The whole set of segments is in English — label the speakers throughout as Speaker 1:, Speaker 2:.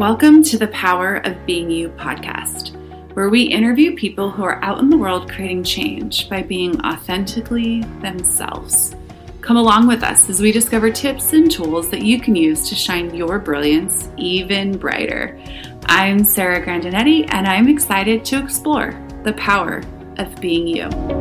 Speaker 1: Welcome to the Power of Being You podcast, where we interview people who are out in the world creating change by being authentically themselves. Come along with us as we discover tips and tools that you can use to shine your brilliance even brighter. I'm Sarah Grandinetti, and I'm excited to explore the power of being you.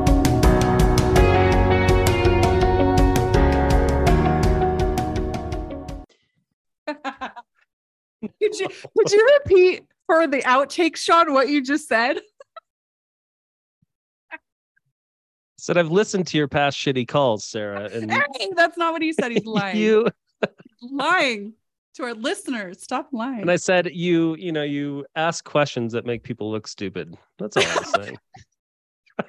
Speaker 2: You could you repeat for the outtake, Shon, what you just said?
Speaker 3: Said I've listened to your past shitty calls, Sarah, and
Speaker 2: Hey, that's not what he said. He's lying.
Speaker 3: you
Speaker 2: lying to our listeners. Stop lying.
Speaker 3: and I said you, you know, you ask questions that make people look stupid. That's all I'm saying.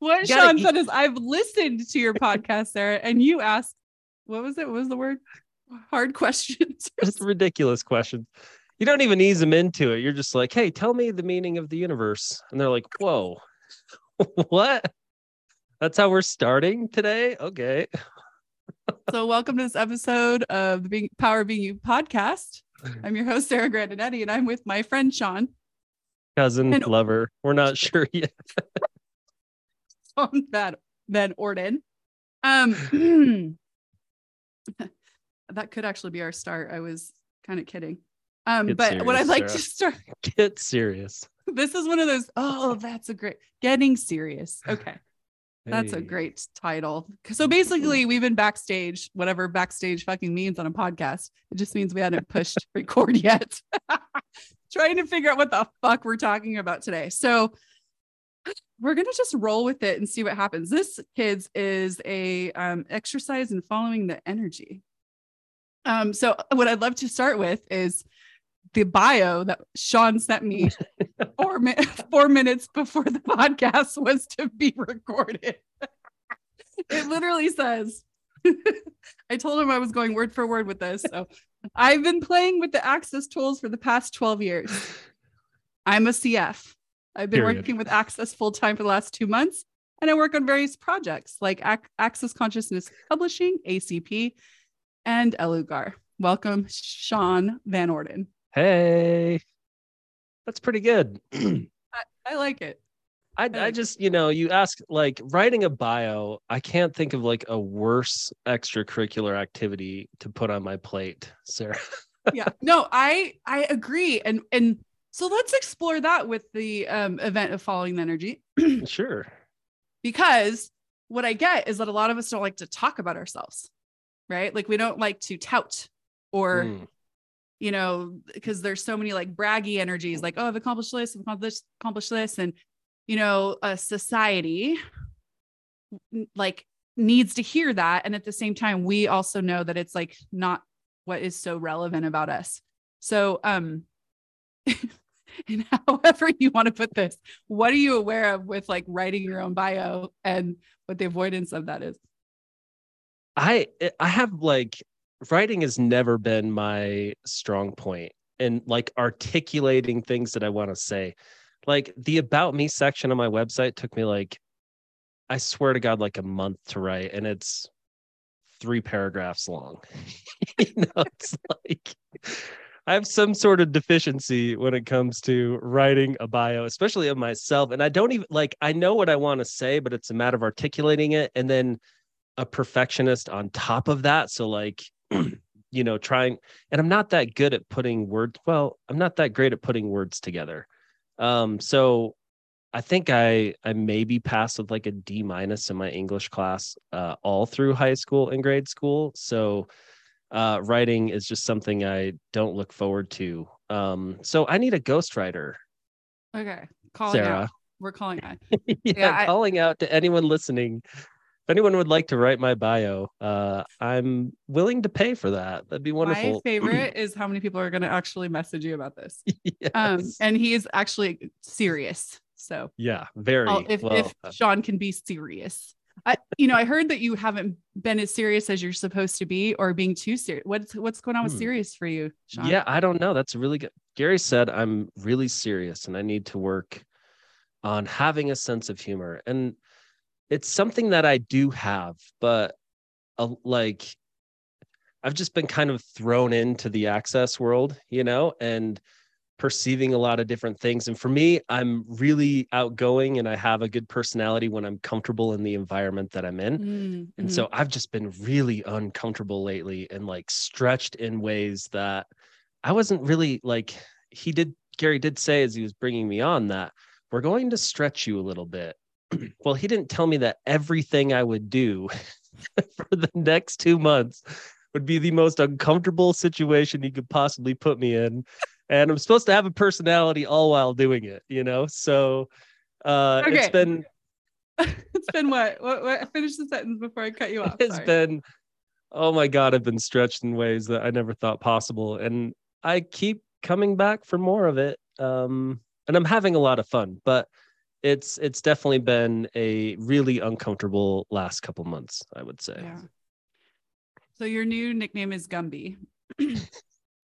Speaker 2: what Shon
Speaker 3: eat-
Speaker 2: said is I've listened to your podcast, Sarah, and you asked what was it? What was the word? Hard questions.
Speaker 3: Just ridiculous questions. You don't even ease them into it. You're just like, hey, tell me the meaning of the universe. And they're like, whoa, what? That's how we're starting today? Okay.
Speaker 2: so welcome to this episode of the Being Power of Being You podcast. I'm your host, Sarah Grandinetti, and I'm with my friend Shon.
Speaker 3: Cousin,
Speaker 2: And-
Speaker 3: lover. We're not sure yet.
Speaker 2: Shon Van, Van Orden. Um, that could actually be our start. I was kind of kidding. Um,
Speaker 3: Get
Speaker 2: but what I'd like
Speaker 3: Sarah.
Speaker 2: to start,
Speaker 3: Get serious.
Speaker 2: this is one of those, oh, that's a great, getting serious. Okay. That's a great title. So basically, we've been backstage, whatever backstage fucking means on a podcast. It just means we hadn't pushed record yet. Trying to figure out what the fuck we're talking about today. So we're gonna just roll with it and see what happens. This kids is a um, exercise in following the energy. Um, so what I'd love to start with is the bio that Shon sent me four, mi- four minutes before the podcast was to be recorded. it literally says, I told him I was going word for word with this. So I've been playing with the Access tools for the past 12 years. I'm a CF. I've been
Speaker 3: Period.
Speaker 2: working with Access full time for the last two months, and I work on various projects like Ac- Access Consciousness Publishing, ACP, and Elugar. Welcome, Shon Van Orden.
Speaker 3: Hey. That's pretty good.
Speaker 2: I like it.
Speaker 3: I, I
Speaker 2: like
Speaker 3: just, you know, you ask like writing a bio, I can't think of like a worse extracurricular activity to put on my plate, Sarah.
Speaker 2: yeah no i i agree and and so let's explore that with the um, event of following the energy
Speaker 3: sure.
Speaker 2: because what i get is that a lot of us don't like to talk about ourselves right? Like we don't like to tout or
Speaker 3: Mm,
Speaker 2: you know because there's so many like braggy energies like oh i've accomplished this i've accomplished, accomplished this and you know a society like needs to hear that and at the same time we also know that it's like not what is so relevant about us. So um and however you want to put this what are you aware of with like writing your own bio and what the avoidance of that is
Speaker 3: I eh, I have like writing has never been my strong point and like articulating things that I want to say. Like the about me section on my website took me like I swear to God, like a month to write, and it's three paragraphs long. you know, it's like I have some sort of deficiency when it comes to writing a bio, especially of myself. And I don't even like I know what I want to say, but it's a matter of articulating it and then a perfectionist on top of that. So like, you know, trying and I'm not that good at putting words. Well, I'm not that great at putting words together. Um, so I think I I maybe passed with like a D minus in my English class uh, all through high school and grade school. So uh, writing is just something I don't look forward to. Um, so I need a ghostwriter,
Speaker 2: okay calling out
Speaker 3: Sarah.
Speaker 2: we're calling out
Speaker 3: yeah,
Speaker 2: Yeah, I-
Speaker 3: calling out to anyone listening. If anyone would like to write my bio, uh, I'm willing to pay for that. That'd be wonderful.
Speaker 2: My favorite is how many people are going to actually message you about this.
Speaker 3: yes.
Speaker 2: Um, and he is actually serious. So
Speaker 3: yeah, very.
Speaker 2: I'll- if,
Speaker 3: well,
Speaker 2: if
Speaker 3: uh,
Speaker 2: Shon can be serious, I, you know, I heard that you haven't been as serious as you're supposed to be, or being too serious. What's what's going on with
Speaker 3: Hmm.
Speaker 2: serious for you, Shon?
Speaker 3: Yeah, I don't know. That's really good. Gary said I'm really serious and I need to work on having a sense of humor. And it's something that I do have, but uh, like I've just been kind of thrown into the access world, you know, and perceiving a lot of different things. And for me, I'm really outgoing and I have a good personality when I'm comfortable in the environment that I'm in.
Speaker 2: Mm-hmm.
Speaker 3: And so I've just been really uncomfortable lately and like stretched in ways that I wasn't really like, he did, Gary did say as he was bringing me on that we're going to stretch you a little bit. well, he didn't tell me that everything I would do for the next two months would be the most uncomfortable situation he could possibly put me in. And I'm supposed to have a personality all while doing it, you know? So uh
Speaker 2: Okay.
Speaker 3: it's been
Speaker 2: it's been what? what? What? Finish the sentence before I cut you off.
Speaker 3: it's
Speaker 2: Sorry.
Speaker 3: been oh my god, I've been stretched in ways that I never thought possible. And I keep coming back for more of it. Um and I'm having a lot of fun, but it's it's definitely been a really uncomfortable last couple months, I would say.
Speaker 2: Yeah. So your new nickname is Gumby. I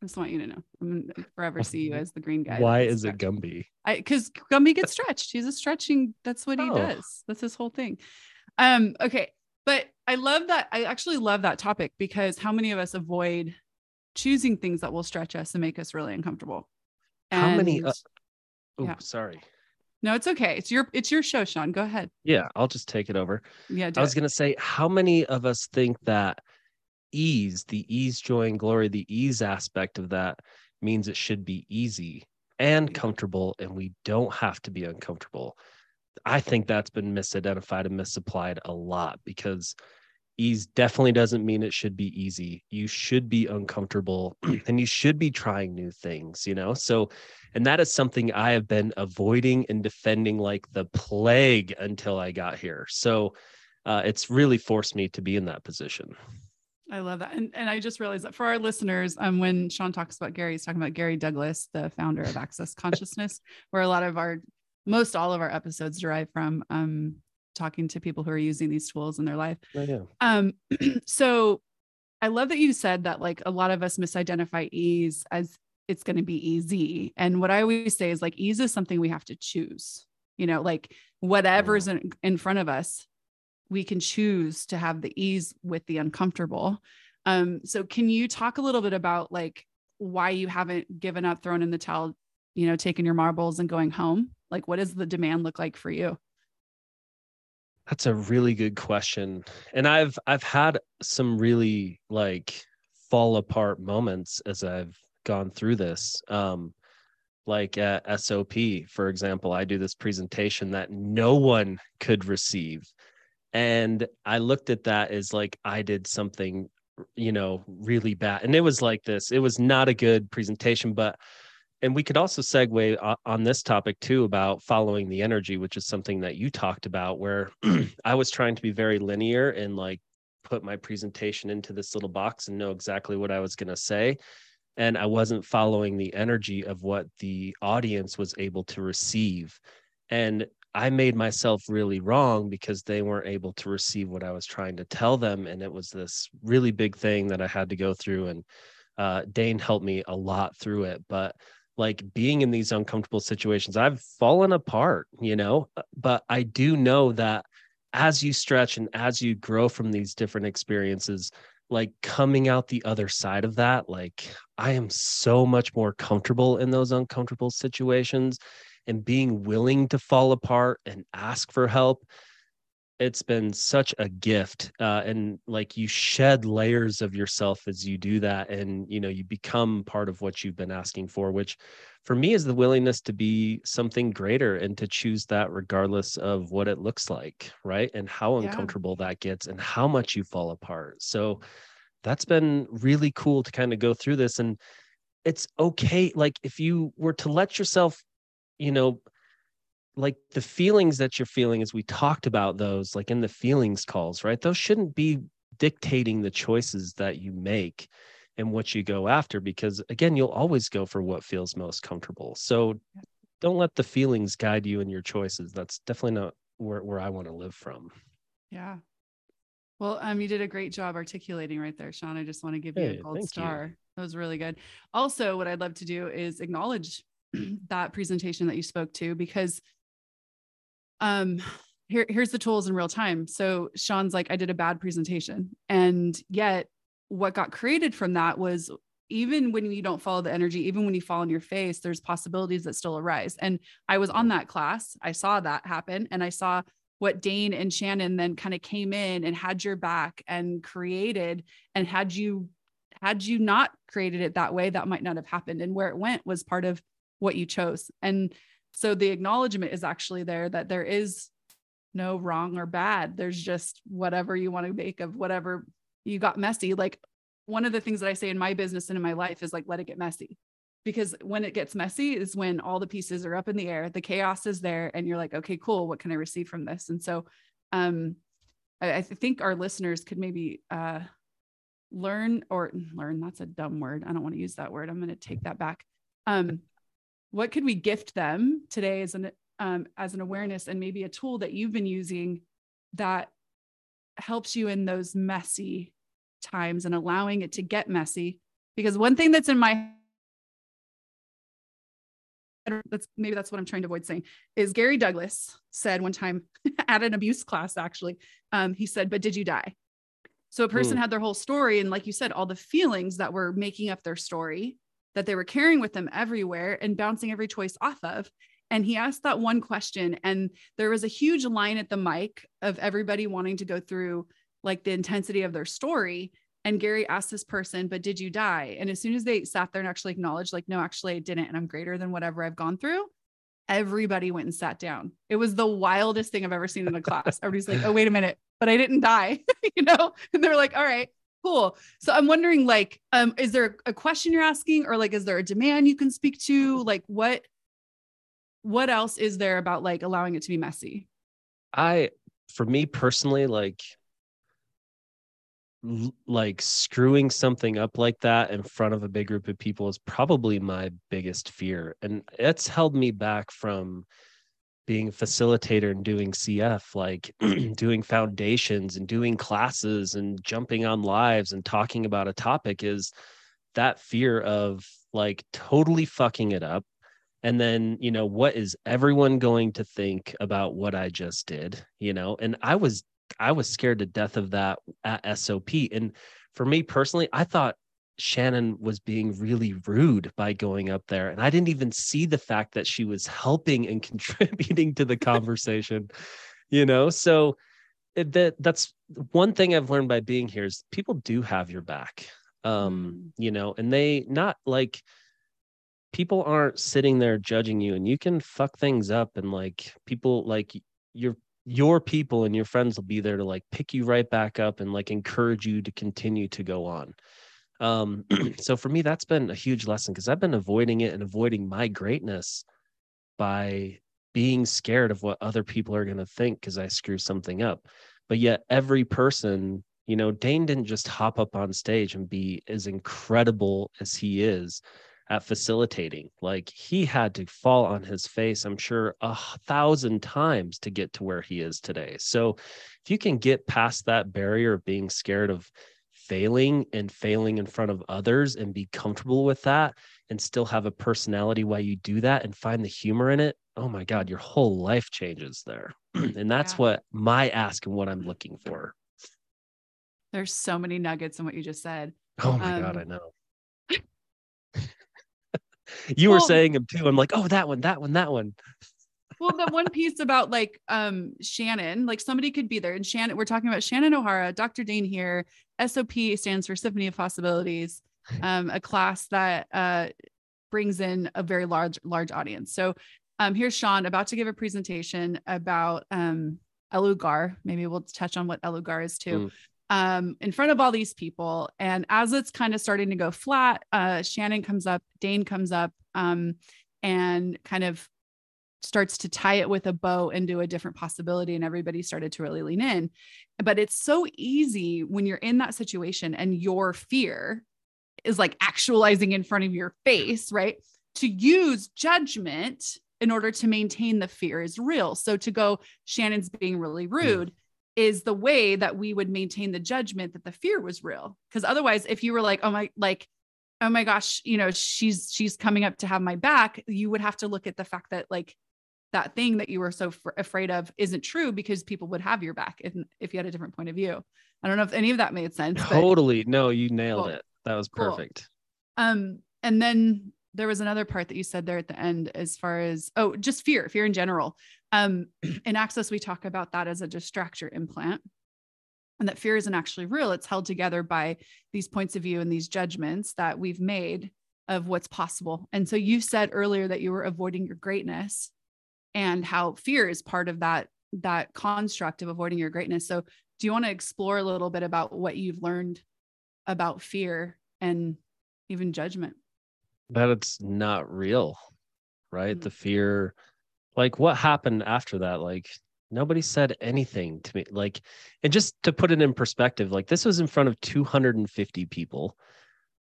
Speaker 2: just want you to know. I'm gonna forever see you as the green guy.
Speaker 3: Why is it
Speaker 2: stretched.
Speaker 3: Gumby?
Speaker 2: I because Gumby gets stretched. He's a stretching. That's what he
Speaker 3: Oh.
Speaker 2: does. That's his whole thing. Um. Okay. But I love that. I actually love that topic because how many of us avoid choosing things that will stretch us and make us really uncomfortable?
Speaker 3: How many, uh, Oh,
Speaker 2: Yeah.
Speaker 3: sorry.
Speaker 2: No, it's okay. It's your it's your show, Shon. Go ahead.
Speaker 3: Yeah, I'll just take it over.
Speaker 2: Yeah.
Speaker 3: I was
Speaker 2: it.
Speaker 3: going to say, how many of us think that ease, the ease, joy, and glory, the ease aspect of that means it should be easy and mm. comfortable, and we don't have to be uncomfortable? I think that's been misidentified and misapplied a lot because ease definitely doesn't mean it should be easy. You should be uncomfortable and you should be trying new things, you know? So, and that is something I have been avoiding and defending like the plague until I got here. So, uh, it's really forced me to be in that position.
Speaker 2: I love that. And, and I just realized that for our listeners, um, when Shon talks about Gary, he's talking about Gary Douglas, the founder of Access Consciousness, where a lot of our, most all of our episodes derive from um, talking to people who are using these tools in their life.
Speaker 3: Oh, yeah.
Speaker 2: Um, so I love that you said that like a lot of us misidentify ease as it's going to be easy. And what I always say is like ease is something we have to choose, you know, like whatever's in, in front of us, we can choose to have the ease with the uncomfortable. Um, so can you talk a little bit about like why you haven't given up, thrown in the towel, you know, taking your marbles and going home? Like what does the demand look like for you?
Speaker 3: That's a really good question. And I've I've had some really like fall apart moments as I've gone through this. Um like at SOP, for example, I do this presentation that no one could receive. And I looked at that as like I did something, you know, really bad. And it was like this. It was not a good presentation, but and we could also segue on this topic too about following the energy, which is something that you talked about, where I was trying to be very linear and like put my presentation into this little box and know exactly what I was going to say. And I wasn't following the energy of what the audience was able to receive. And I made myself really wrong because they weren't able to receive what I was trying to tell them. And it was this really big thing that I had to go through. And uh, Dane helped me a lot through it. But like being in these uncomfortable situations, I've fallen apart, you know, uh, but I do know that as you stretch and as you grow from these different experiences, like coming out the other side of that, like I am so much more comfortable in those uncomfortable situations and being willing to fall apart and ask for help it's been such a gift uh, and like you shed layers of yourself as you do that and you know you become part of what you've been asking for which for me is the willingness to be something greater and to choose that regardless of what it looks like right and how
Speaker 2: Yeah.
Speaker 3: uncomfortable that gets and how much you fall apart so that's been really cool to kind of go through this and it's okay like if you were to let yourself you know like the feelings that you're feeling as we talked about those like in the feelings calls right those shouldn't be dictating the choices that you make and what you go after because again you'll always go for what feels most comfortable so don't let the feelings guide you in your choices that's definitely not where, where i want to live from
Speaker 2: Yeah. Well, um, you did a great job articulating right there, Shon. I just want to give you a gold
Speaker 3: thank you.
Speaker 2: star. That was really good. Also, what I'd love to do is acknowledge that presentation that you spoke to because um here, here's the tools in real time. So Shon's like, I did a bad presentation. And yet what got created from that was even when you don't follow the energy, even when you fall on your face, there's possibilities that still arise. And I was on that class. I saw that happen and I saw what Dane and Shannon then kind of came in and had your back and created and had you had you not created it that way that might not have happened and where it went was part of what you chose. And so the acknowledgement is actually there that there is no wrong or bad. There's just whatever you want to make of whatever you got messy. Like one of the things that I say in my business and in my life is like, let it get messy. Because when it gets messy is when all the pieces are up in the air, the chaos is there, and you're like, okay, cool. What can I receive from this? And so, um, I, I think our listeners could maybe uh, learn or learn. That's a dumb word. I don't want to use that word. I'm going to take that back. Um, what could we gift them today as an um, as an awareness and maybe a tool that you've been using that helps you in those messy times and allowing it to get messy. Because one thing that's in my that's maybe that's what I'm trying to avoid saying is Gary Douglas said one time at an abuse class, actually, um, he said, But did you die? So a person mm. had their whole story, and like you said, all the feelings that were making up their story that they were carrying with them everywhere and bouncing every choice off of. And he asked that one question, and there was a huge line at the mic of everybody wanting to go through like the intensity of their story. And Gary asked this person, but did you die? And as soon as they sat there and actually acknowledged, like, no, actually, I didn't. And I'm greater than whatever I've gone through. Everybody went and sat down. It was the wildest thing I've ever seen in a class. Everybody's like, oh, wait a minute, but I didn't die, you know? And they're like, all right, cool. So I'm wondering, like, um, is there a question you're asking, or like, is there a demand you can speak to? Like, what, what else is there about like allowing it to be messy?
Speaker 3: I, for me personally, like like screwing something up like that in front of a big group of people is probably my biggest fear and it's held me back from being a facilitator and doing cf like doing foundations and doing classes and jumping on lives and talking about a topic is that fear of like totally fucking it up and then you know what is everyone going to think about what i just did you know and i was I was scared to death of that at SOP. And for me personally, I thought Shannon was being really rude by going up there. And I didn't even see the fact that she was helping and contributing to the conversation, you know? So that that's one thing I've learned by being here is people do have your back. Um, mm. you know, and they not like people aren't sitting there judging you and you can fuck things up and like people like you're your people and your friends will be there to like pick you right back up and like encourage you to continue to go on um so for me that's been a huge lesson because i've been avoiding it and avoiding my greatness by being scared of what other people are going to think because i screw something up but yet every person you know dane didn't just hop up on stage and be as incredible as he is at facilitating. Like he had to fall on his face, I'm sure, a thousand times to get to where he is today. So if you can get past that barrier of being scared of failing and failing in front of others and be comfortable with that and still have a personality while you do that and find the humor in it, oh my God, your whole life changes there. and that's yeah. what my ask and what I'm looking for.
Speaker 2: There's so many nuggets in what you just said.
Speaker 3: Oh my um, God, I know you well, were saying them too. I'm like, oh, that one, that one, that one.
Speaker 2: Well, the one piece about like um Shannon, like somebody could be there. And Shannon, we're talking about Shannon O'Hara, Dr. Dane Heer. SOP stands for Symphony of Possibilities, um, a class that uh brings in a very large, large audience. So um here's Shon about to give a presentation about um Elugar. Maybe we'll touch on what Elugar is too. Mm um, in front of all these people. And as it's kind of starting to go flat, uh, Shannon comes up, Dane comes up, um, and kind of starts to tie it with a bow into a different possibility. And everybody started to really lean in. But it's so easy when you're in that situation and your fear is like actualizing in front of your face, right? To use judgment in order to maintain the fear is real. So to go, Shannon's being really rude. Is the way that we would maintain the judgment that the fear was real. Because otherwise, if you were like, oh my, like, oh my gosh, you know, she's she's coming up to have my back, you would have to look at the fact that like that thing that you were so f- afraid of isn't true because people would have your back if, if you had a different point of view. I don't know if any of that made sense.
Speaker 3: Totally. No, you nailed
Speaker 2: Cool.
Speaker 3: it. That was
Speaker 2: Cool.
Speaker 3: perfect.
Speaker 2: Um, and then there was another part that you said there at the end, as far as oh, just fear, fear in general. Um, in Access, we talk about that as a distractor implant, and that fear isn't actually real. It's held together by these points of view and these judgments that we've made of what's possible. And so you said earlier that you were avoiding your greatness, and how fear is part of that that construct of avoiding your greatness. So, do you want to explore a little bit about what you've learned about fear and even judgment?
Speaker 3: That it's not real, right?
Speaker 2: Mm.
Speaker 3: The fear, like what happened after that? Like nobody said anything to me. Like, and just to put it in perspective, like this was in front of 250 people,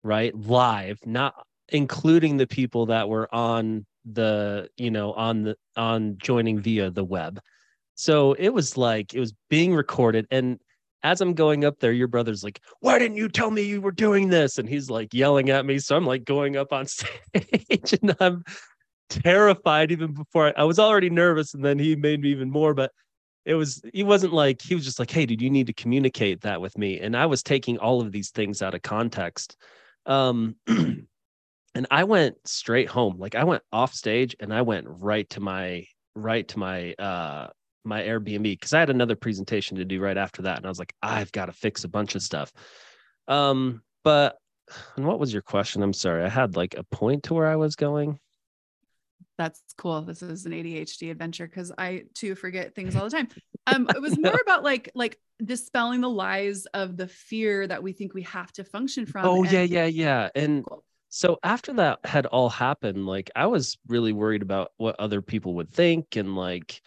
Speaker 3: right? Live, not including the people that were on the, you know, on the, on joining via the web. So it was like, it was being recorded. And as I'm going up there, your brother's like, Why didn't you tell me you were doing this? And he's like yelling at me. So I'm like going up on stage and I'm terrified even before I, I was already nervous. And then he made me even more. But it was, he wasn't like, he was just like, Hey, dude, you need to communicate that with me. And I was taking all of these things out of context. Um, and I went straight home. Like I went off stage and I went right to my, right to my, uh, my Airbnb because I had another presentation to do right after that. And I was like, I've got to fix a bunch of stuff. Um, but and what was your question? I'm sorry. I had like a point to where I was going.
Speaker 2: That's cool. This is an ADHD adventure because I too forget things all the time. Um, it was more about like like dispelling the lies of the fear that we think we have to function from.
Speaker 3: Oh,
Speaker 2: and-
Speaker 3: yeah, yeah, yeah. And
Speaker 2: Cool.
Speaker 3: So after that had all happened, like I was really worried about what other people would think and like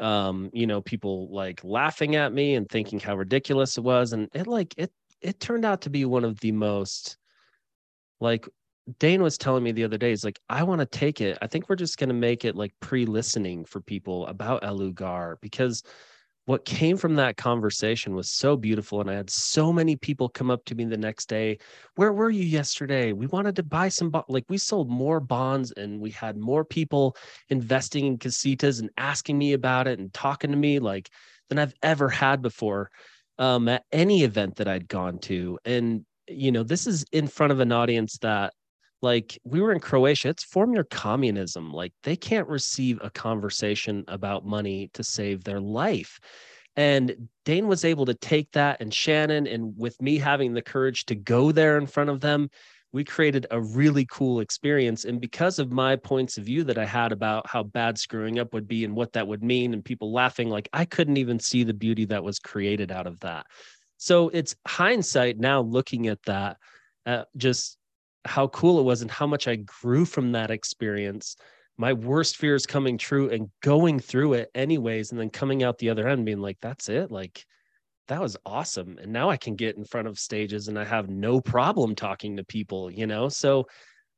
Speaker 3: um, you know, people like laughing at me and thinking how ridiculous it was. And it like it it turned out to be one of the most like Dane was telling me the other day, he's like, I want to take it. I think we're just going to make it like pre listening for people about Elugar because what came from that conversation was so beautiful. And I had so many people come up to me the next day. Where were you yesterday? We wanted to buy some, bo-. like, we sold more bonds and we had more people investing in casitas and asking me about it and talking to me like than I've ever had before um, at any event that I'd gone to. And, you know, this is in front of an audience that like we were in Croatia, it's form your communism. Like they can't receive a conversation about money to save their life. And Dane was able to take that and Shannon, and with me having the courage to go there in front of them, we created a really cool experience. And because of my points of view that I had about how bad screwing up would be and what that would mean, and people laughing, like I couldn't even see the beauty that was created out of that. So it's hindsight now looking at that, uh, just how cool it was and how much I grew from that experience. My worst fears coming true and going through it anyways, and then coming out the other end being like, that's it. Like, that was awesome. And now I can get in front of stages and I have no problem talking to people, you know? So,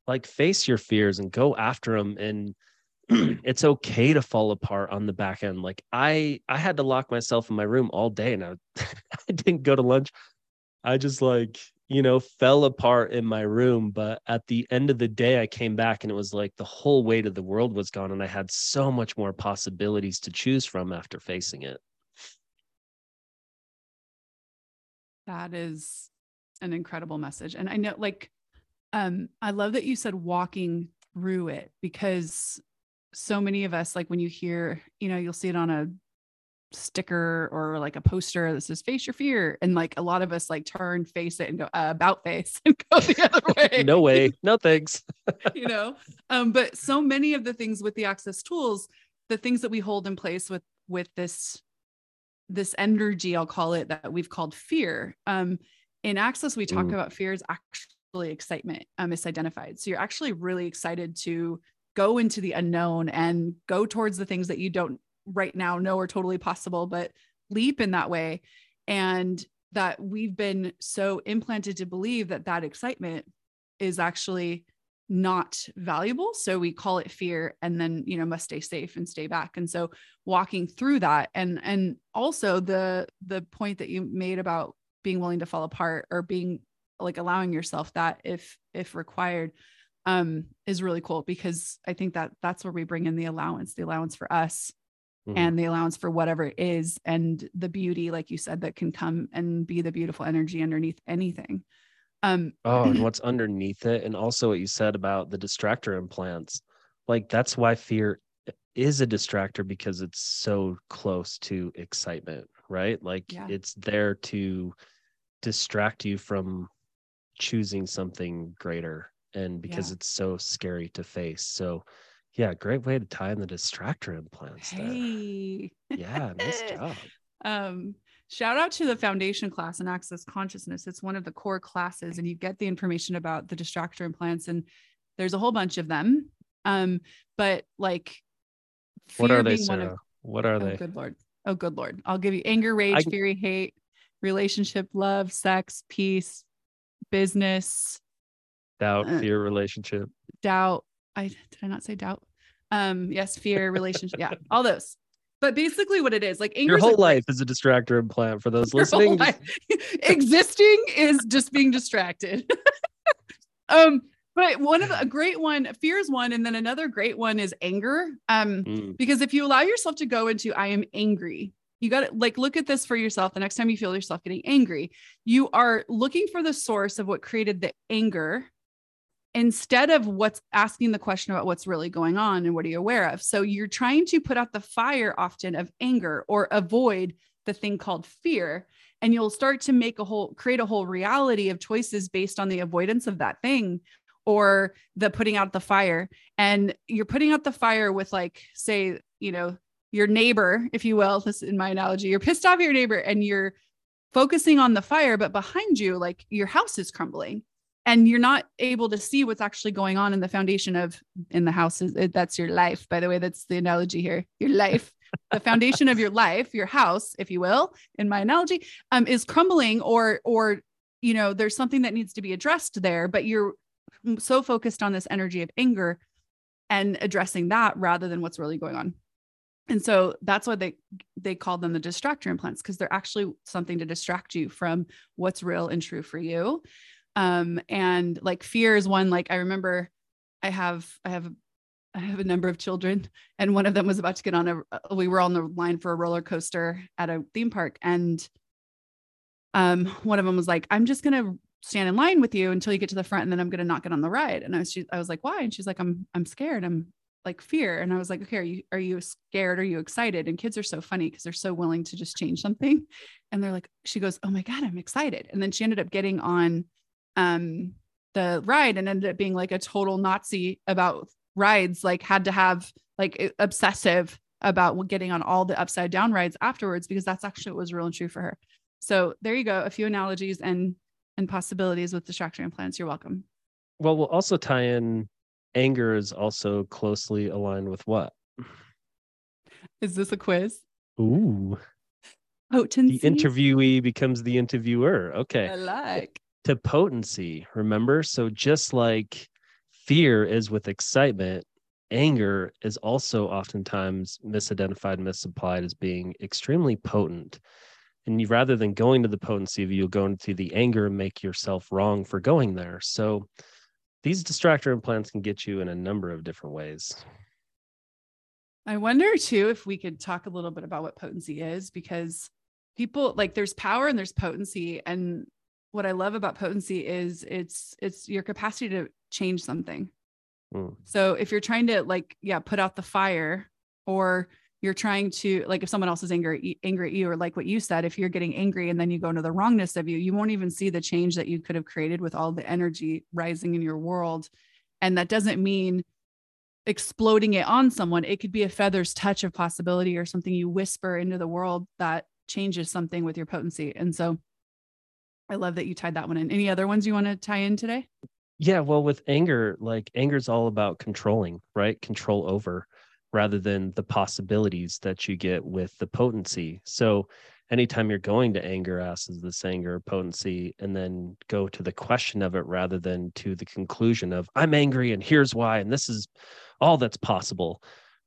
Speaker 3: like, face your fears and go after them. And it's okay to fall apart on the back end. Like, I, I had to lock myself in my room all day and I, I didn't go to lunch. I just like, you know, fell apart in my room. But at the end of the day, I came back and it was like the whole weight of the world was gone. And I had so much more possibilities to choose from after facing it.
Speaker 2: That is an incredible message. And I know like um I love that you said walking through it because so many of us like when you hear, you know, you'll see it on a sticker or like a poster that says face your fear and like a lot of us like turn face it and go uh, about face and go the other way.
Speaker 3: no way. No thanks.
Speaker 2: you know um but so many of the things with the access tools the things that we hold in place with with this this energy i'll call it that we've called fear um in access we talk
Speaker 3: Mm.
Speaker 2: about fear is actually excitement um misidentified so you're actually really excited to go into the unknown and go towards the things that you don't right now know are totally possible but leap in that way. And that we've been so implanted to believe that that excitement is actually not valuable. So we call it fear and then you know must stay safe and stay back. And so walking through that and and also the the point that you made about being willing to fall apart or being like allowing yourself that if if required um, is really cool because I think that that's where we bring in the allowance, the allowance for us
Speaker 3: Mhm.
Speaker 2: and the allowance for whatever it is and the beauty, like you said, that can come and be the beautiful energy underneath anything. Um,
Speaker 3: Oh, and what's underneath it, and also what you said about the distractor implants. Like that's why fear is a distractor because it's so close to excitement, right? Like
Speaker 2: Yeah.
Speaker 3: it's there to distract you from choosing something greater and because
Speaker 2: Yeah.
Speaker 3: it's so scary to face. So yeah, great way to tie in the distractor implants there.
Speaker 2: hey,
Speaker 3: Yeah, nice job.
Speaker 2: um, shout out to the foundation class and access consciousness. It's one of the core classes, and you get the information about the distractor implants, and there's a whole bunch of them. Um, but like,
Speaker 3: What are they,
Speaker 2: one of-
Speaker 3: What are
Speaker 2: Oh,
Speaker 3: they?
Speaker 2: good lord. Oh, good lord. I'll give you anger, rage,
Speaker 3: I-
Speaker 2: fury, hate, relationship, love, sex, peace, business,
Speaker 3: Doubt,
Speaker 2: uh,
Speaker 3: fear, relationship.
Speaker 2: doubt. I did I not say doubt? Um, yes, fear, relationship, yeah, all those. But basically, what it is like anger
Speaker 3: Your whole life is a distractor implant for those listening. just-
Speaker 2: Existing is just being distracted. um, but one of the, a great one, fear is one, and then another great one is anger. Um,
Speaker 3: Mm,
Speaker 2: because if you allow yourself to go into I am angry, you got to like look at this for yourself. The next time you feel yourself getting angry, you are looking for the source of what created the anger instead of what's asking the question about what's really going on and what are you aware of. So you're trying to put out the fire often of anger or avoid the thing called fear and you'll start to make a whole create a whole reality of choices based on the avoidance of that thing or the putting out the fire and you're putting out the fire with like say you know your neighbor if you will this in my analogy you're pissed off your neighbor and you're focusing on the fire but behind you like your house is crumbling and you're not able to see what's actually going on in the foundation of in the house is that's your life by the way that's the analogy here your life. The foundation of your life your house if you will in my analogy um is crumbling or or you know there's something that needs to be addressed there but you're so focused on this energy of anger and addressing that rather than what's really going on. And so that's why they they call them the distractor implants because they're actually something to distract you from what's real and true for you um and like fear is one like i remember i have i have i have a number of children and one of them was about to get on a we were on the line for a roller coaster at a theme park and um one of them was like i'm just going to stand in line with you until you get to the front and then i'm going to not get on the ride. And i was she, i was like why? And she's like i'm i'm scared. I'm like fear. And i was like okay are you are you scared? Are you excited? And kids are so funny because they're so willing to just change something. And they're like she goes oh my god i'm excited. And then she ended up getting on um the ride and ended up being like a total nazi about rides like had to have like obsessive about getting on all the upside down rides afterwards because that's actually what was real and true for her. So there you go a few analogies and and possibilities with distraction implants you're welcome.
Speaker 3: Well, we'll also tie in anger is also closely aligned with what?
Speaker 2: is this a quiz?
Speaker 3: Ooh,
Speaker 2: potency?
Speaker 3: The interviewee becomes the interviewer. Okay.
Speaker 2: I like
Speaker 3: To potency, remember? So just like fear is with excitement, anger is also oftentimes misidentified, misapplied as being extremely potent. And you, rather than going to the potency of you, go into the anger and make yourself wrong for going there. So these distractor implants can get you in a number of different ways.
Speaker 2: I wonder too if we could talk a little bit about what potency is because people like there's power and there's potency and what I love about potency is it's it's your capacity to change something.
Speaker 3: Mm.
Speaker 2: So if you're trying to like yeah put out the fire or you're trying to like if someone else is angry angry at you or like what you said if you're getting angry and then you go into the wrongness of you you won't even see the change that you could have created with all the energy rising in your world and that doesn't mean exploding it on someone it could be a feather's touch of possibility or something you whisper into the world that changes something with your potency and so i love that you tied that one in any other ones you want to tie in today
Speaker 3: Yeah, well, with anger, like anger is all about controlling, right? Control over rather than the possibilities that you get with the potency. So, anytime you're going to anger ask is this anger potency and then go to the question of it rather than to the conclusion of I'm angry and here's why and this is all that's possible,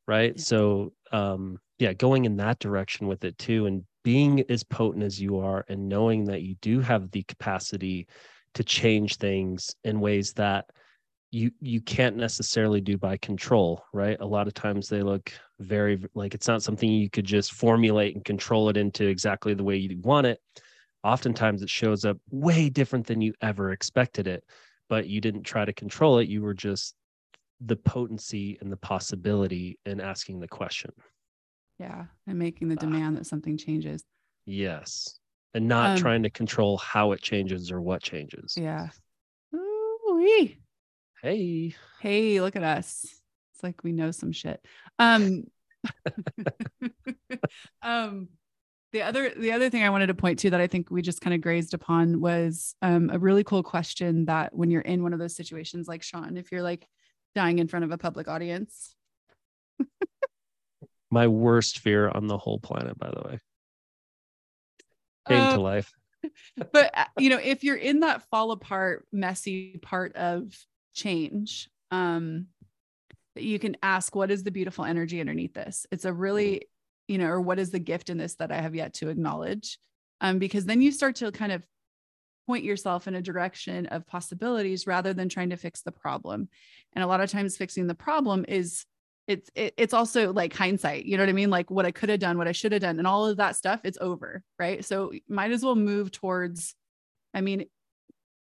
Speaker 3: right?
Speaker 2: Yeah.
Speaker 3: So, um, yeah, going in that direction with it too, and being as potent as you are, and knowing that you do have the capacity to change things in ways that you you can't necessarily do by control right? A lot of times they look very like it's not something you could just formulate and control it into exactly the way you want it. Oftentimes it shows up way different than you ever expected it but you didn't try to control it. You were just the potency and the possibility in asking the question
Speaker 2: yeah and making the
Speaker 3: Ah.
Speaker 2: demand that something changes.
Speaker 3: Yes and not
Speaker 2: Um,
Speaker 3: trying to control how it changes or what changes.
Speaker 2: Yeah. Ooh-wee.
Speaker 3: hey.
Speaker 2: Hey look at us. It's like we know some shit. Um um the other the other thing i wanted to point to that i think we just kind of grazed upon was um, a really cool question that when you're in one of those situations like shon if you're like dying in front of a public audience
Speaker 3: my worst fear on the whole planet by the way. Came
Speaker 2: Uh,
Speaker 3: to life.
Speaker 2: but uh, you know if you're in that fall apart messy part of change um you can ask what is the beautiful energy underneath this? It's a really you know or what is the gift in this that i have yet to acknowledge? Um because then you start to kind of point yourself in a direction of possibilities rather than trying to fix the problem. And a lot of times fixing the problem is it's it, it's also like hindsight you know what i mean? Like what i could have done what i should have done and all of that stuff it's over right? So might as well move towards i mean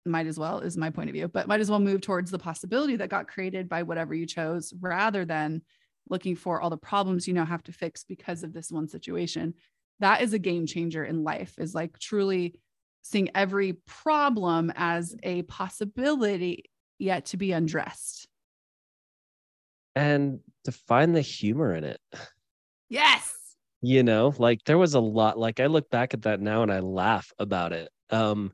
Speaker 2: might as well is my point of view but might as well move towards the possibility that got created by whatever you chose rather than looking for all the problems you now have to fix because of this one situation. That is a game changer in life is like truly seeing every problem as a possibility yet to be undressed
Speaker 3: and to find the humor in it.
Speaker 2: Yes.
Speaker 3: You know like there was a lot like i look back at that now and i laugh about it. Um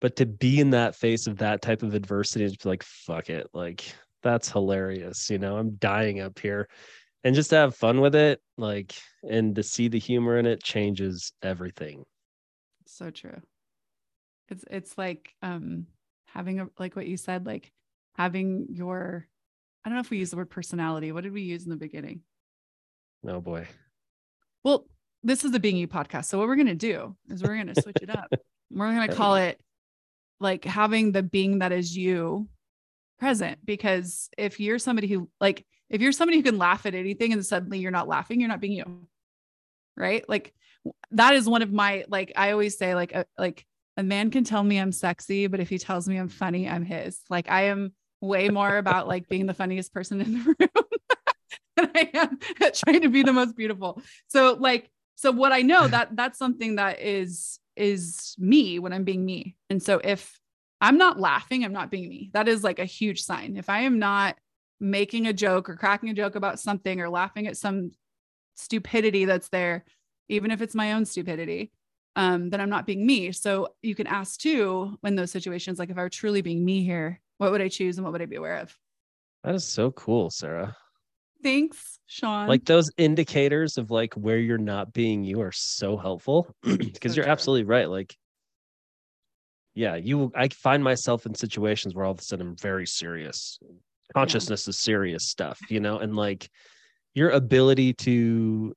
Speaker 3: but to be in that face of that type of adversity is like fuck it like that's hilarious you know i'm dying up here. And just to have fun with it like and to see the humor in it changes everything.
Speaker 2: So true. It's it's like um having a like what you said like having your i don't know if we use the word personality. What did we use in the beginning?
Speaker 3: Oh boy.
Speaker 2: Well this is the being you podcast. So what we're going to do is we're going to switch it up. We're going to call it like having the being that is you present. Because if you're somebody who like if you're somebody who can laugh at anything and suddenly you're not laughing you're not being you right? Like that is one of my like i always say like a, like a man can tell me i'm sexy but if he tells me i'm funny i'm his. Like i am way more about like being the funniest person in the room than i am trying to be the most beautiful. So like so what i know that that's something that is is me when i'm being me. And so if i'm not laughing i'm not being me. That is like a huge sign. If i am not making a joke or cracking a joke about something or laughing at some stupidity that's there even if it's my own stupidity um, then i'm not being me. So you can ask too in those situations like if i were truly being me here what would i choose and what would i be aware of?
Speaker 3: That is so cool sarah.
Speaker 2: Thanks shon.
Speaker 3: Like those indicators of like where you're not being you are so helpful. Because
Speaker 2: So
Speaker 3: you're
Speaker 2: true.
Speaker 3: absolutely right like yeah you i find myself in situations where all of a sudden i'm very serious. Consciousness is serious stuff you know and like your ability to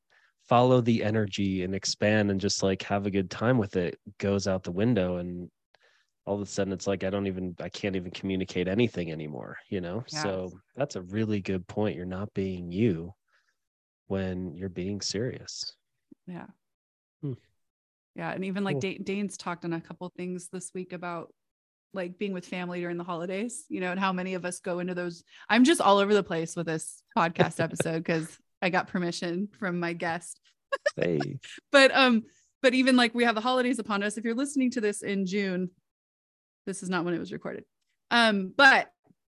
Speaker 3: follow the energy and expand and just like have a good time with it goes out the window and all of a sudden it's like i don't even i can't even communicate anything anymore you know?
Speaker 2: Yeah.
Speaker 3: so that's a really good point. You're not being you when you're being serious.
Speaker 2: Yeah.
Speaker 3: Hmm.
Speaker 2: yeah and even like
Speaker 3: Cool.
Speaker 2: Da- dane's talked on a couple things this week about like being with family during the holidays you know and how many of us go into those i'm just all over the place with this podcast episode because i got permission from my guest.
Speaker 3: Hey.
Speaker 2: But um but even like we have the holidays upon us. If you're listening to this in june this is not when it was recorded. Um but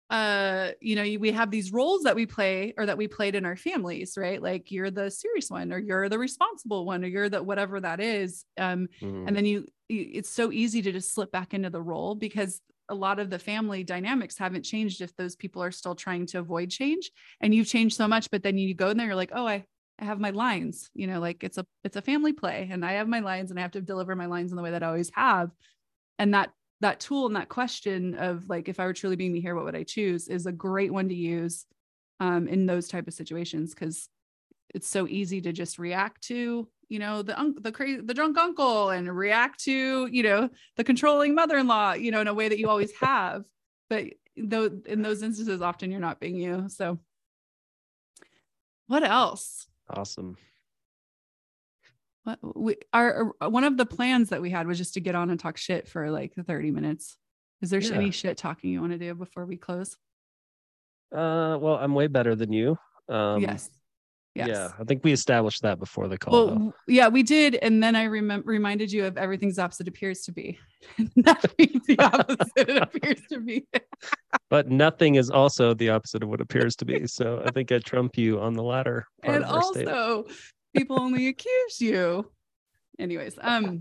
Speaker 2: uh you know we have these roles that we play or that we played in our families right? Like you're the serious one or you're the responsible one or you're the whatever that is. Um
Speaker 3: Mm,
Speaker 2: and then you, you it's so easy to just slip back into the role because a lot of the family dynamics haven't changed if those people are still trying to avoid change. And you've changed so much but then you go in there you're like oh i i have my lines. You know like it's a it's a family play and i have my lines and i have to deliver my lines in the way that i always have. And that that tool and that question of like if i were truly being me here what would i choose is a great one to use um, in those type of situations because it's so easy to just react to you know the un- the crazy the drunk uncle and react to you know the controlling mother-in-law you know in a way that you always have. But though in those instances often you're not being you so. What else?
Speaker 3: Awesome.
Speaker 2: What we our our- one of the plans that we had was just to get on and talk shit for like 30 minutes is there
Speaker 3: Yeah.
Speaker 2: any shit talking you want to do before we close
Speaker 3: Uh, well, I'm way better than you. Um,
Speaker 2: yes yes
Speaker 3: Yeah, I think we established that before the call.
Speaker 2: well
Speaker 3: though.
Speaker 2: yeah we did and then i remember reminded you of everything's opposite appears to be nothing's the opposite it appears to be
Speaker 3: but nothing is also the opposite of what appears to be. So I think I trump you on the latter part
Speaker 2: and
Speaker 3: statement.
Speaker 2: People only accuse you anyways um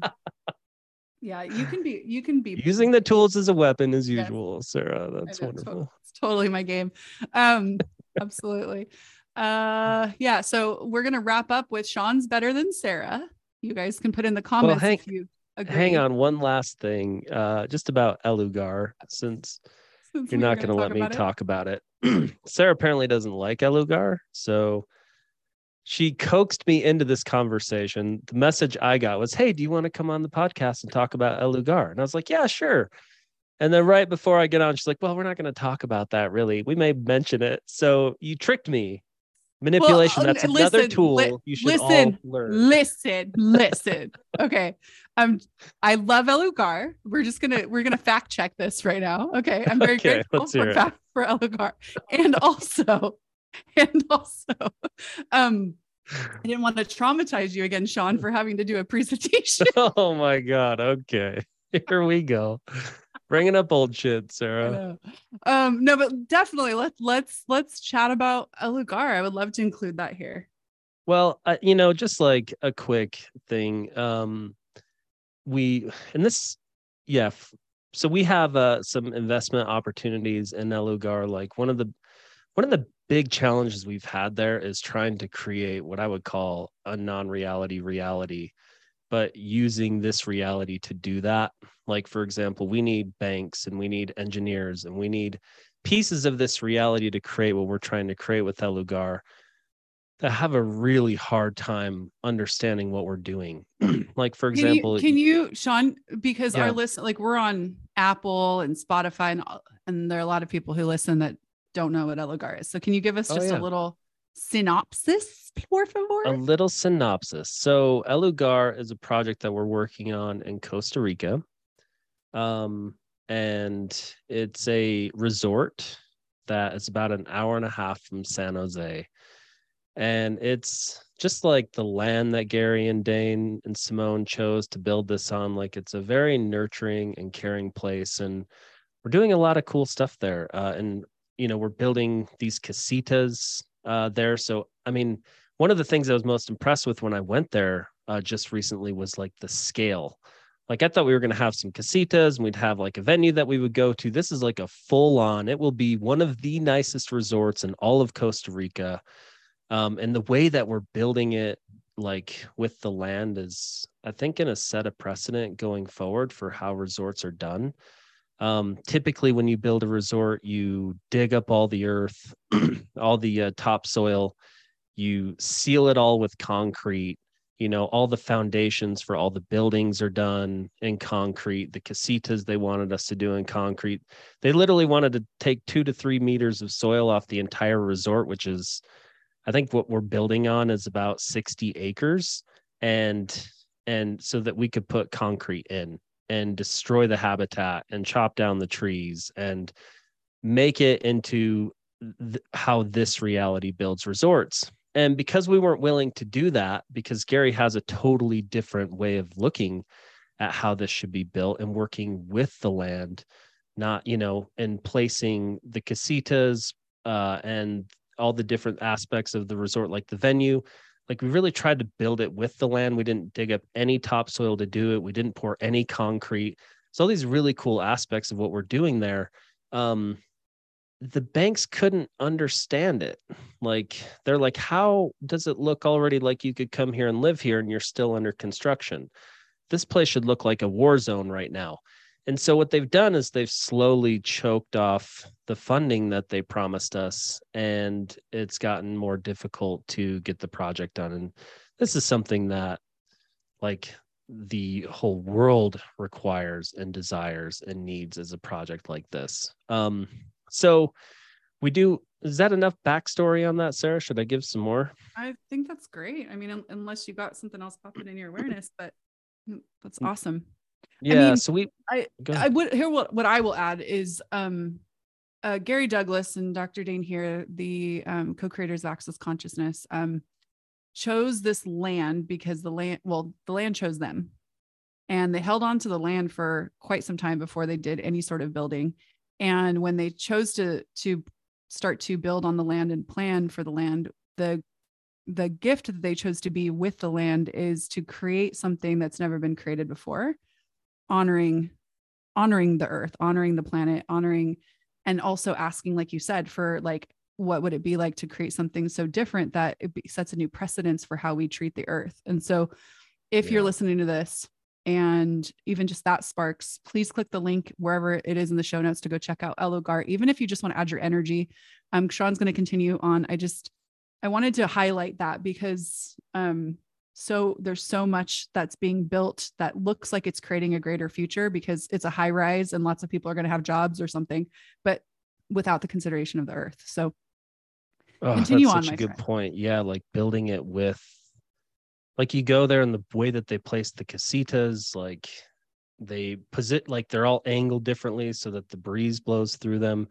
Speaker 2: yeah you can be you can be
Speaker 3: Using the tools as a weapon as
Speaker 2: Yes.
Speaker 3: usual, Sarah. That's wonderful.
Speaker 2: to- it's totally my game um absolutely uh yeah so we're gonna wrap up with shon's better than sarah you guys can put in the comments
Speaker 3: hang-
Speaker 2: if you agree
Speaker 3: Hang on, one last thing, uh, just about Elugar, since you're not going to let me
Speaker 2: it.
Speaker 3: talk about it. Sarah apparently doesn't like Elugar, so she coaxed me into this conversation. The message I got was, "Hey, do you want to come on the podcast and talk about Elugar?" And I was like, "Yeah, sure." And then right before I get on, she's like, "Well, we're not going to talk about that really. We may mention it." So you tricked me. Manipulation.
Speaker 2: uh,
Speaker 3: That's
Speaker 2: n-
Speaker 3: another tool
Speaker 2: li-
Speaker 3: you should
Speaker 2: listen,
Speaker 3: all learn.
Speaker 2: listen listen okay um i love elugar we're just gonna we're gonna fact check this right now okay i'm very
Speaker 3: Okay,
Speaker 2: grateful for fact for elugar and also and also um i didn't want to traumatize you again shon for having to do a presentation
Speaker 3: oh my god. Okay. Here we go. Bringing up old shit, Sarah.
Speaker 2: um no but definitely let's let's let's chat about elugar i would love to include that here
Speaker 3: Well, uh, you know, just like a quick thing. Um, we and this, yeah. f- So we have uh, some investment opportunities in Elugar. Like one of the one of the big challenges we've had there is trying to create what I would call a non-reality reality, but using this reality to do that. Like for example, we need banks and we need engineers and we need pieces of this reality to create what we're trying to create with Elugar that have a really hard time understanding what we're doing. like for
Speaker 2: Can
Speaker 3: example,
Speaker 2: you, can you, Shon, because
Speaker 3: Yeah.
Speaker 2: our listen, like we're on Apple and Spotify, and, and there are a lot of people who listen that don't know what Elugar is. So can you give us
Speaker 3: Oh,
Speaker 2: just
Speaker 3: yeah.
Speaker 2: a little synopsis, por favor?
Speaker 3: a little synopsis. So Elugar is a project that we're working on in Costa Rica. Um, and it's a resort that is about an hour and a half from San Jose. And it's just like the land that Gary and Dane and Simone chose to build this on. Like it's a very nurturing and caring place. And we're doing a lot of cool stuff there. Uh, and, you know, we're building these casitas uh, there. So, I mean, one of the things I was most impressed with when I went there uh, just recently was like the scale. Like I thought we were going to have some casitas and we'd have like a venue that we would go to. This is like a full on. It will be one of the nicest resorts in all of Costa Rica. Um, and the way that we're building it, like with the land, is I think going to set a precedent going forward for how resorts are done. Um, typically, when you build a resort, you dig up all the earth, all the uh, topsoil, you seal it all with concrete you know all the foundations for all the buildings are done in concrete the casitas they wanted us to do in concrete. They literally wanted to take two to three meters of soil off the entire resort which is i think what we're building on is about 60 acres and and so that we could put concrete in and destroy the habitat and chop down the trees and make it into th- how this reality builds resorts and because we weren't willing to do that, because Gary has a totally different way of looking at how this should be built and working with the land, not, you know, and placing the casitas uh, and all the different aspects of the resort, like the venue. Like we really tried to build it with the land. We didn't dig up any topsoil to do it. We didn't pour any concrete. So all these really cool aspects of what we're doing there. Um, the banks couldn't understand it. Like they're like, how does it look already like you could come here and live here and you're still under construction? This place should look like a war zone right now. And so what they've done is they've slowly choked off the funding that they promised us and it's gotten more difficult to get the project done. And this is something that like the whole world requires and desires and needs as a project like this. Um So we do. Is that enough backstory on that, Sarah? Should I give some more?
Speaker 2: I think that's great. I mean, un- unless you got something else popping in your awareness, but mm, that's awesome.
Speaker 3: Yeah.
Speaker 2: mean,
Speaker 3: so we.
Speaker 2: I I would here what what I will add is um uh, Gary Douglas and Dr. Dane Heer, the um, co-creators of Access Consciousness, um, chose this land because the land, well, the land chose them, and they held on to the land for quite some time before they did any sort of building. And when they chose to to start to build on the land and plan for the land, the the gift that they chose to be with the land is to create something that's never been created before, honoring honoring the earth, honoring the planet, honoring and also asking like you said for like what would it be like to create something so different that it be, sets a new precedence for how we treat the earth. And so if you're listening to this and even just that sparks please click the link wherever it is in the show notes to go check out elugar. Even if you just want to add your energy um shon's going to continue on. I just i wanted to highlight that because um so there's so much that's being built that looks like it's creating a greater future because it's a high rise and lots of people are going to have jobs or something but without the consideration of the earth so
Speaker 3: Oh,
Speaker 2: Continue
Speaker 3: that's
Speaker 2: on,
Speaker 3: such
Speaker 2: my
Speaker 3: a good
Speaker 2: friend.
Speaker 3: point. Yeah, like building it with, like you go there and the way that they place the casitas, like they posit, like they're all angled differently so that the breeze blows through them.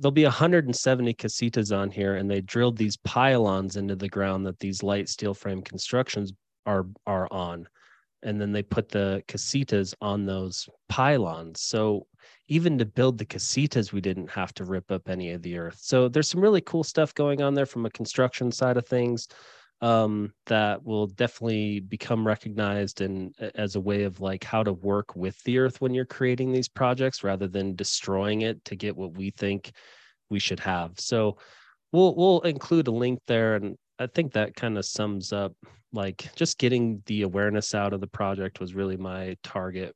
Speaker 3: There'll be 170 casitas on here, and they drilled these pylons into the ground that these light steel frame constructions are are on, and then they put the casitas on those pylons. So even to build the casitas, we didn't have to rip up any of the earth. So there's some really cool stuff going on there from a construction side of things um, that will definitely become recognized and as a way of like how to work with the earth when you're creating these projects rather than destroying it to get what we think we should have. So we'll we'll include a link there and I think that kind of sums up like just getting the awareness out of the project was really my target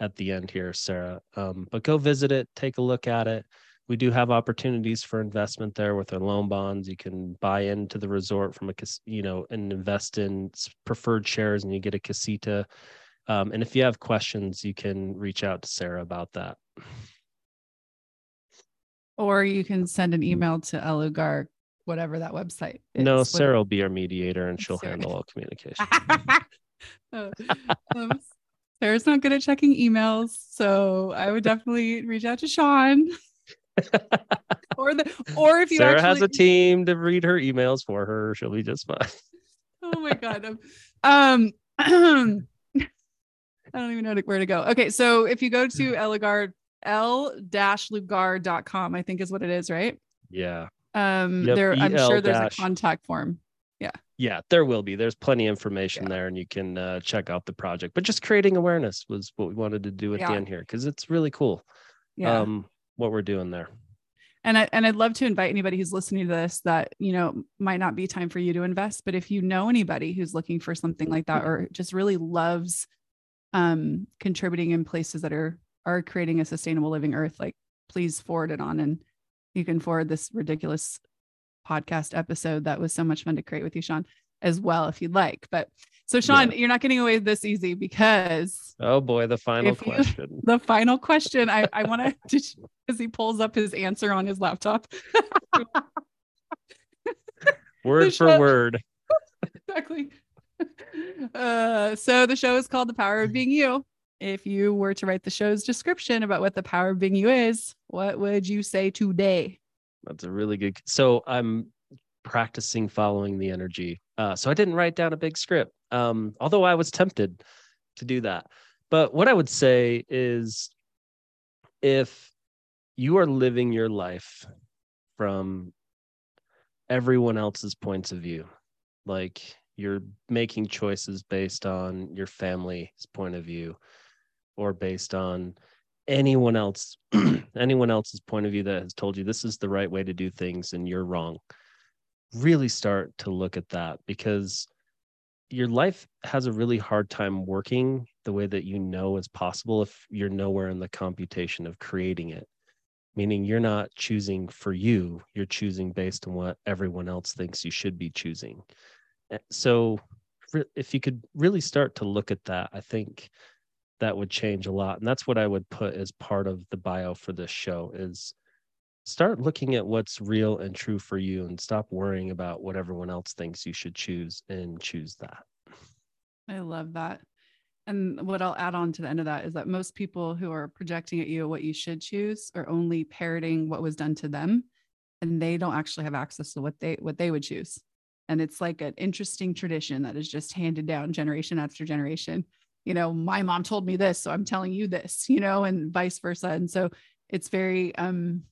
Speaker 3: at the end here, Sarah. Um, but go visit it, take a look at it. We do have opportunities for investment there with our loan bonds. You can buy into the resort from a, you know, and invest in preferred shares, and you get a casita. Um, and if you have questions, you can reach out to Sarah about that.
Speaker 2: or you can send an email to elugar whatever that website is
Speaker 3: no, Sarah will be our mediator, and she'll
Speaker 2: Sarah.
Speaker 3: handle all communication.
Speaker 2: Uh, um, Sarah's not good at checking emails, so I would definitely reach out to Shon. or the or if you
Speaker 3: Sarah
Speaker 2: actually,
Speaker 3: has a team to read her emails for her. She'll be just fine.
Speaker 2: Oh my god. Um, um I don't even know where to go. Okay, so if you go to Elugar l-lugar.com, I think is what it is, right?
Speaker 3: Yeah.
Speaker 2: Um,
Speaker 3: Yep,
Speaker 2: there I'm sure there's a contact form.
Speaker 3: Yeah. Yeah, there will be. There's plenty of information
Speaker 2: Yeah.
Speaker 3: there, and you can uh, check out the project. But just creating awareness was what we wanted to do at
Speaker 2: Yeah.
Speaker 3: the end here because it's really cool.
Speaker 2: Yeah.
Speaker 3: Um, what we're doing there.
Speaker 2: and I and I'd love to invite anybody who's listening to this that you know might not be time for you to invest, but if you know anybody who's looking for something like that or just really loves um contributing in places that are are creating a sustainable living earth, like please forward it on and you can forward this ridiculous podcast episode that was so much fun to create with you, Shon, as well if you'd like. But so Shon, you're not getting away this easy because
Speaker 3: Oh boy, the final
Speaker 2: If you-
Speaker 3: question.
Speaker 2: the final question I, I want to as he pulls up his answer on his laptop.
Speaker 3: word for word.
Speaker 2: exactly. Uh, so the show is called The Power of Being You. If you were to write the show's description about what the power of being you is, what would you say today?
Speaker 3: That's a really good. So I'm practicing following the energy. Uh, so I didn't write down a big script, um, although I was tempted to do that. But what I would say is if you are living your life from everyone else's points of view, like you're making choices based on your family's point of view or based on anyone else anyone else's point of view that has told you this is the right way to do things and you're wrong really start to look at that because your life has a really hard time working the way that you know is possible if you're nowhere in the computation of creating it. Meaning you're not choosing for you you're choosing based on what everyone else thinks you should be choosing. Eh, so if you could really start to look at that i think that would change a lot. And that's what i would put as part of the bio for this show is start looking at what's real and true for you and stop worrying about what everyone else thinks you should choose and choose that.
Speaker 2: I love that. And what I'll add on to the end of that is that most people who are projecting at you what you should choose are only parroting what was done to them and they don't actually have access to what they what they would choose. And it's like an interesting tradition that is just handed down generation after generation. You know, my mom told me this, so I'm telling you this, you know, and vice versa. And so it's very um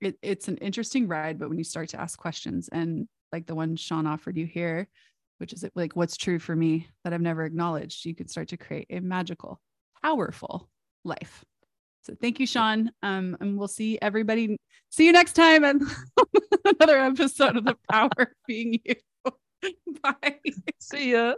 Speaker 2: it, it's an interesting ride, but when you start to ask questions and like the one Shon offered you here, which is like what's true for me that I've never acknowledged, you could start to create a magical, powerful life. So thank you, Shon. Um, and we'll see everybody. See you next time and another episode of The Power of Being You. Bye.
Speaker 3: See ya.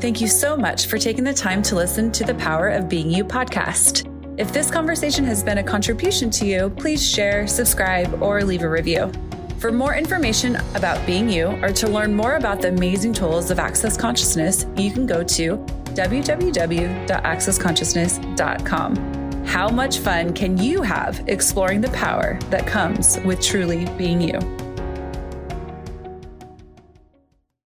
Speaker 1: Thank you so much for taking the time to listen to the Power of Being You podcast. If this conversation has been a contribution to you, please share, subscribe, or leave a review. For more information about being you or to learn more about the amazing tools of Access Consciousness, you can go to www.accessconsciousness.com. How much fun can you have exploring the power that comes with truly being you?